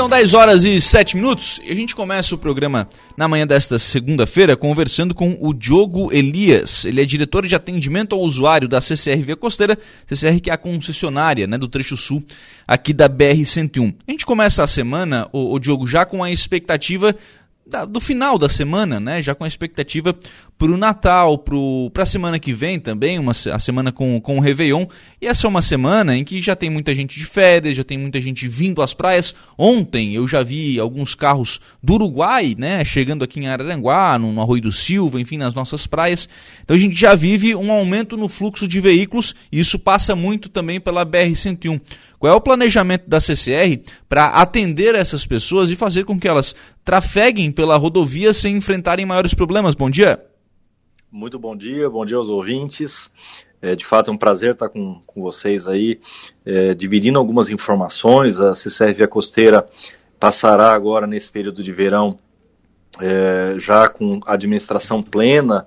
São 10 horas e 7 minutos e a gente começa o programa na manhã desta segunda-feira conversando com o Diogo Elias. Ele é diretor de atendimento ao usuário da CCR Via Costeira, CCR que é a concessionária né, do trecho sul aqui da BR-101. A gente começa a semana, o, o Diogo, já com a expectativa da, do final da semana, né? Já com a expectativa para o Natal, para a semana que vem também, uma, a semana com, com o Réveillon. E essa é uma semana em que já tem muita gente de férias, já tem muita gente vindo às praias. Ontem eu já vi alguns carros do Uruguai, né? Chegando aqui em Araranguá, no, no Arroio do Silva, enfim, nas nossas praias. Então a gente já vive um aumento no fluxo de veículos e isso passa muito também pela BR-101. Qual é o planejamento da CCR para atender essas pessoas e fazer com que elas trafeguem pela rodovia sem enfrentarem maiores problemas? Bom dia. Muito bom dia, bom dia aos ouvintes. É, de fato é um prazer estar com, com vocês aí, é, dividindo algumas informações. A CCR Via Costeira passará agora nesse período de verão é, já com administração plena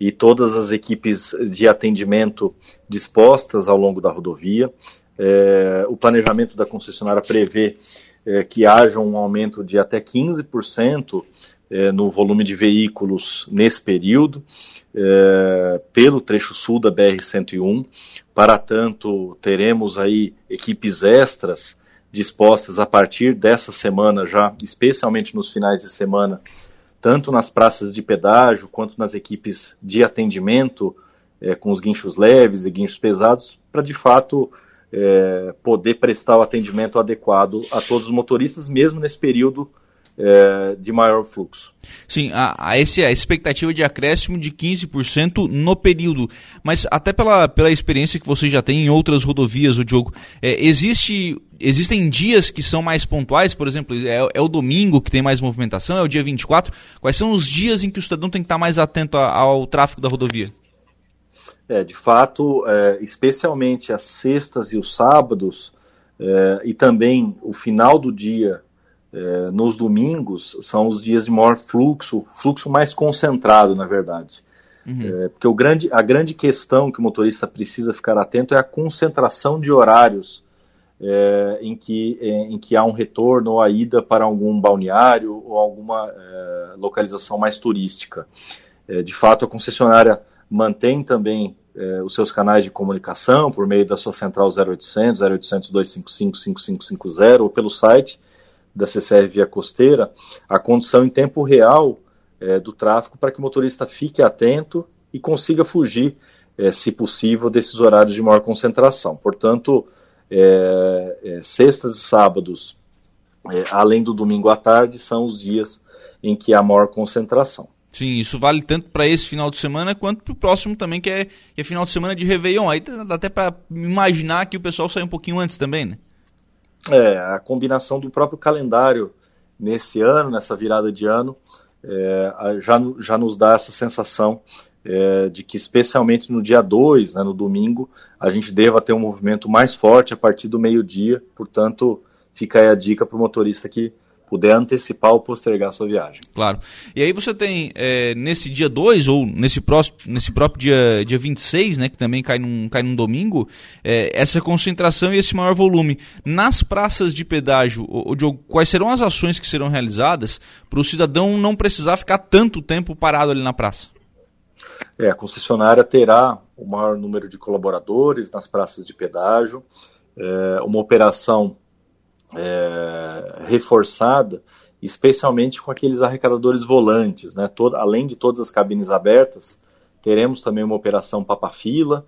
e todas as equipes de atendimento dispostas ao longo da rodovia. É, o planejamento da concessionária prevê é, que haja um aumento de até 15% é, no volume de veículos nesse período, é, pelo trecho sul da BR-101. Para tanto, teremos aí equipes extras dispostas a partir dessa semana já, especialmente nos finais de semana, tanto nas praças de pedágio quanto nas equipes de atendimento é, com os guinchos leves e guinchos pesados, para de fato é, poder prestar o atendimento adequado a todos os motoristas, mesmo nesse período é, de maior fluxo. Sim, a, a, esse, a expectativa de acréscimo de 15% no período. Mas até pela, pela experiência que você já tem em outras rodovias, o Diogo, é, existe, existem dias que são mais pontuais, por exemplo, é, é, o domingo que tem mais movimentação, é o dia 24. Quais são os dias em que o cidadão tem que estar mais atento a, ao tráfego da rodovia? É, de fato, é, especialmente as sextas e os sábados, é, e também o final do dia é, nos domingos, são os dias de maior fluxo, fluxo mais concentrado, na verdade. Uhum. É, porque o grande, a grande questão que o motorista precisa ficar atento é a concentração de horários é, em, que, em que há um retorno ou a ida para algum balneário ou alguma localização mais turística. de fato, a concessionária mantém também é, os seus canais de comunicação por meio da sua central 0800, 0800 255 5550 ou pelo site da CCR Via Costeira, a condição em tempo real é, do tráfego para que o motorista fique atento e consiga fugir, é, se possível, desses horários de maior concentração. Portanto, sextas e sábados, além do domingo à tarde, são os dias em que há maior concentração. Sim, isso vale tanto para esse final de semana quanto para o próximo também, que é, que é final de semana de Réveillon. Aí dá até para imaginar que o pessoal sai um pouquinho antes também, né? É, a combinação do próprio calendário nesse ano, nessa virada de ano, é, já, já nos dá essa sensação é, de que, especialmente no dia 2, né, no domingo, a gente deva ter um movimento mais forte a partir do meio-dia. Portanto, fica aí a dica para o motorista que puder antecipar ou postergar sua viagem. Claro. E aí você tem, é, nesse dia 2 ou nesse, próximo, nesse próprio dia, dia 26, né, que também cai num, cai num domingo, é, essa concentração e esse maior volume. Nas praças de pedágio, o Diogo, quais serão as ações que serão realizadas para o cidadão não precisar ficar tanto tempo parado ali na praça? É, a concessionária terá o maior número de colaboradores nas praças de pedágio, é, uma operação é, reforçada, especialmente com aqueles arrecadadores volantes, né? Todo, além de todas as cabines abertas, teremos também uma operação Papa-Fila,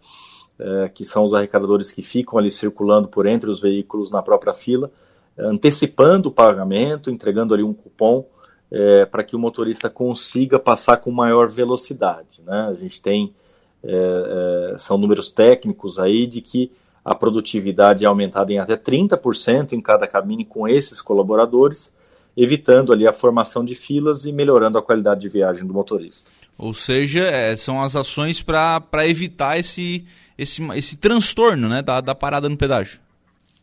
é, que são os arrecadadores que ficam ali circulando por entre os veículos na própria fila, antecipando o pagamento, entregando ali um cupom é, para que o motorista consiga passar com maior velocidade. Né? A gente tem, é, é são números técnicos aí de que a produtividade é aumentada em até 30% em cada cabine com esses colaboradores, evitando ali a formação de filas e melhorando a qualidade de viagem do motorista. Ou seja, é, são as ações para evitar esse, esse, esse transtorno né, da, da parada no pedágio.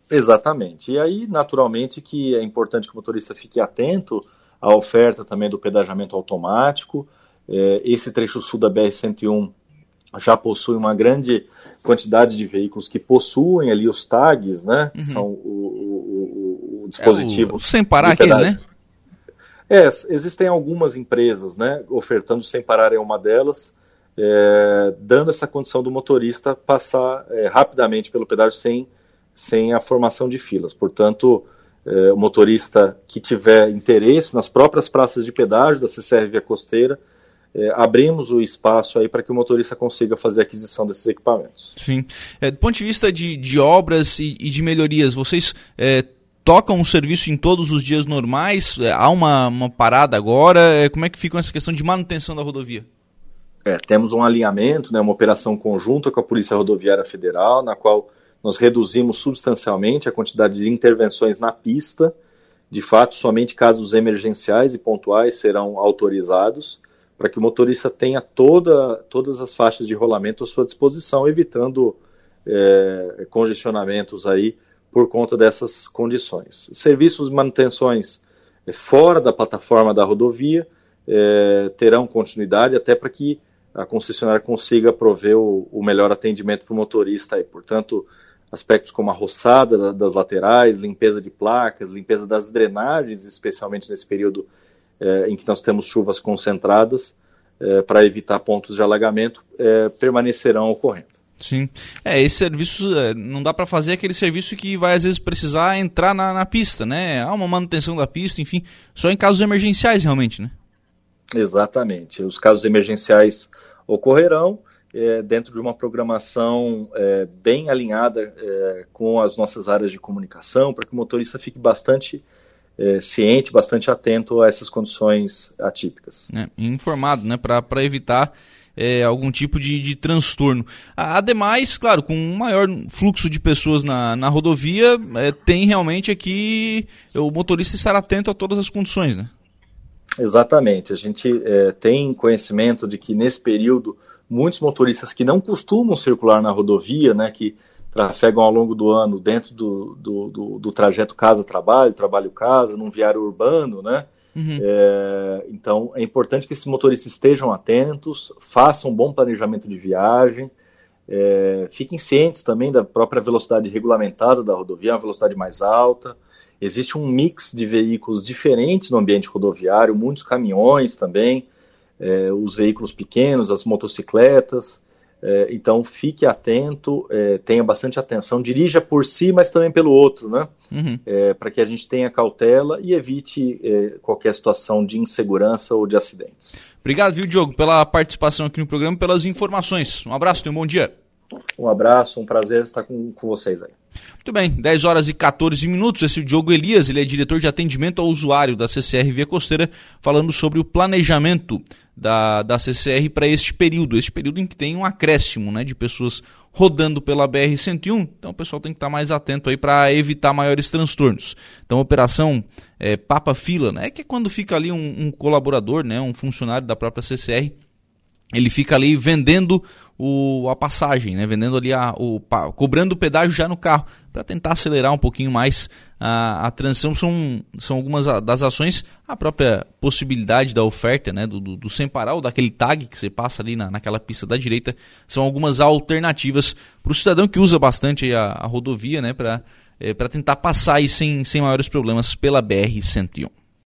Exatamente. E aí, naturalmente, que é importante que o motorista fique atento à oferta também do pedajamento automático. É, esse trecho sul da BR-101 já possui uma grande quantidade de veículos que possuem ali os tags, né? Uhum. São o, o, o, dispositivo. É o, sem parar aquele, né? É, existem algumas empresas, né, ofertando sem parar é uma delas, é, dando essa condição do motorista passar é, rapidamente pelo pedágio sem, sem a formação de filas. Portanto, é, o motorista que tiver interesse nas próprias praças de pedágio da CCR Via Costeira, é, abrimos o espaço aí para que o motorista consiga fazer a aquisição desses equipamentos. Sim. É, do ponto de vista de, de obras e, e de melhorias, vocês é, tocam o serviço em todos os dias normais? É, há uma, uma parada agora? É, como é que fica essa questão de manutenção da rodovia? É, temos um alinhamento, né, uma operação conjunta com a Polícia Rodoviária Federal, na qual nós reduzimos substancialmente a quantidade de intervenções na pista. De fato, somente casos emergenciais e pontuais serão autorizados para que o motorista tenha toda, todas as faixas de rolamento à sua disposição, evitando é, congestionamentos aí por conta dessas condições. Serviços de manutenções é, fora da plataforma da rodovia é, terão continuidade até para que a concessionária consiga prover o, o melhor atendimento para o motorista. Aí. Portanto, aspectos como a roçada das laterais, limpeza de placas, limpeza das drenagens, especialmente nesse período é, em que nós temos chuvas concentradas, é, para evitar pontos de alagamento, é, permanecerão ocorrendo. Sim. É, esse serviço não dá para fazer aquele serviço que vai às vezes precisar entrar na, na, pista, né? Há uma manutenção da pista, enfim, só em casos emergenciais realmente, né? Exatamente. Os casos emergenciais ocorrerão é, dentro de uma programação é, bem alinhada é, com as nossas áreas de comunicação, para que o motorista fique bastante é, ciente, bastante atento a essas condições atípicas. É, informado, né, para evitar é, algum tipo de, de transtorno. Ademais, claro, com um maior fluxo de pessoas na, na rodovia, é, tem realmente aqui o motorista estar atento a todas as condições, né? Exatamente. A gente é, tem conhecimento de que nesse período muitos motoristas que não costumam circular na rodovia, né, que trafegam ao longo do ano dentro do, do, do, do trajeto casa-trabalho, trabalho-casa, num viário urbano, né? Uhum. É, então é importante que esses motoristas estejam atentos, façam um bom planejamento de viagem, é, fiquem cientes também da própria velocidade regulamentada da rodovia, uma velocidade mais alta. Existe um mix de veículos diferentes no ambiente rodoviário, muitos caminhões também, é, os veículos pequenos, as motocicletas. É, então fique atento, é, tenha bastante atenção, dirija por si, mas também pelo outro, né? Uhum. É, para que a gente tenha cautela e evite é, qualquer situação de insegurança ou de acidentes. Obrigado, viu, Diogo, pela participação aqui no programa, pelas informações. Um abraço, tenha um bom dia. Um abraço, um prazer estar com, com vocês aí. Muito bem, 10 horas e 14 minutos. Esse é o Diogo Elias, ele é diretor de atendimento ao usuário da CCR Via Costeira, falando sobre o planejamento da, da CCR para este período, este período em que tem um acréscimo né, de pessoas rodando pela BR-101. Então o pessoal tem que estar mais atento aí para evitar maiores transtornos. Então operação é, Papa Fila, né, que é quando fica ali um, um colaborador, né, um funcionário da própria CCR, ele fica ali vendendo o, a passagem, né? vendendo ali a, o, cobrando o pedágio já no carro, para tentar acelerar um pouquinho mais a, a transição. São, são algumas das ações, a própria possibilidade da oferta né? do, do, do sem parar, ou daquele tag que você passa ali na, naquela pista da direita, são algumas alternativas para o cidadão que usa bastante a, a rodovia né? para é, tentar passar aí sem, sem maiores problemas pela BR-101.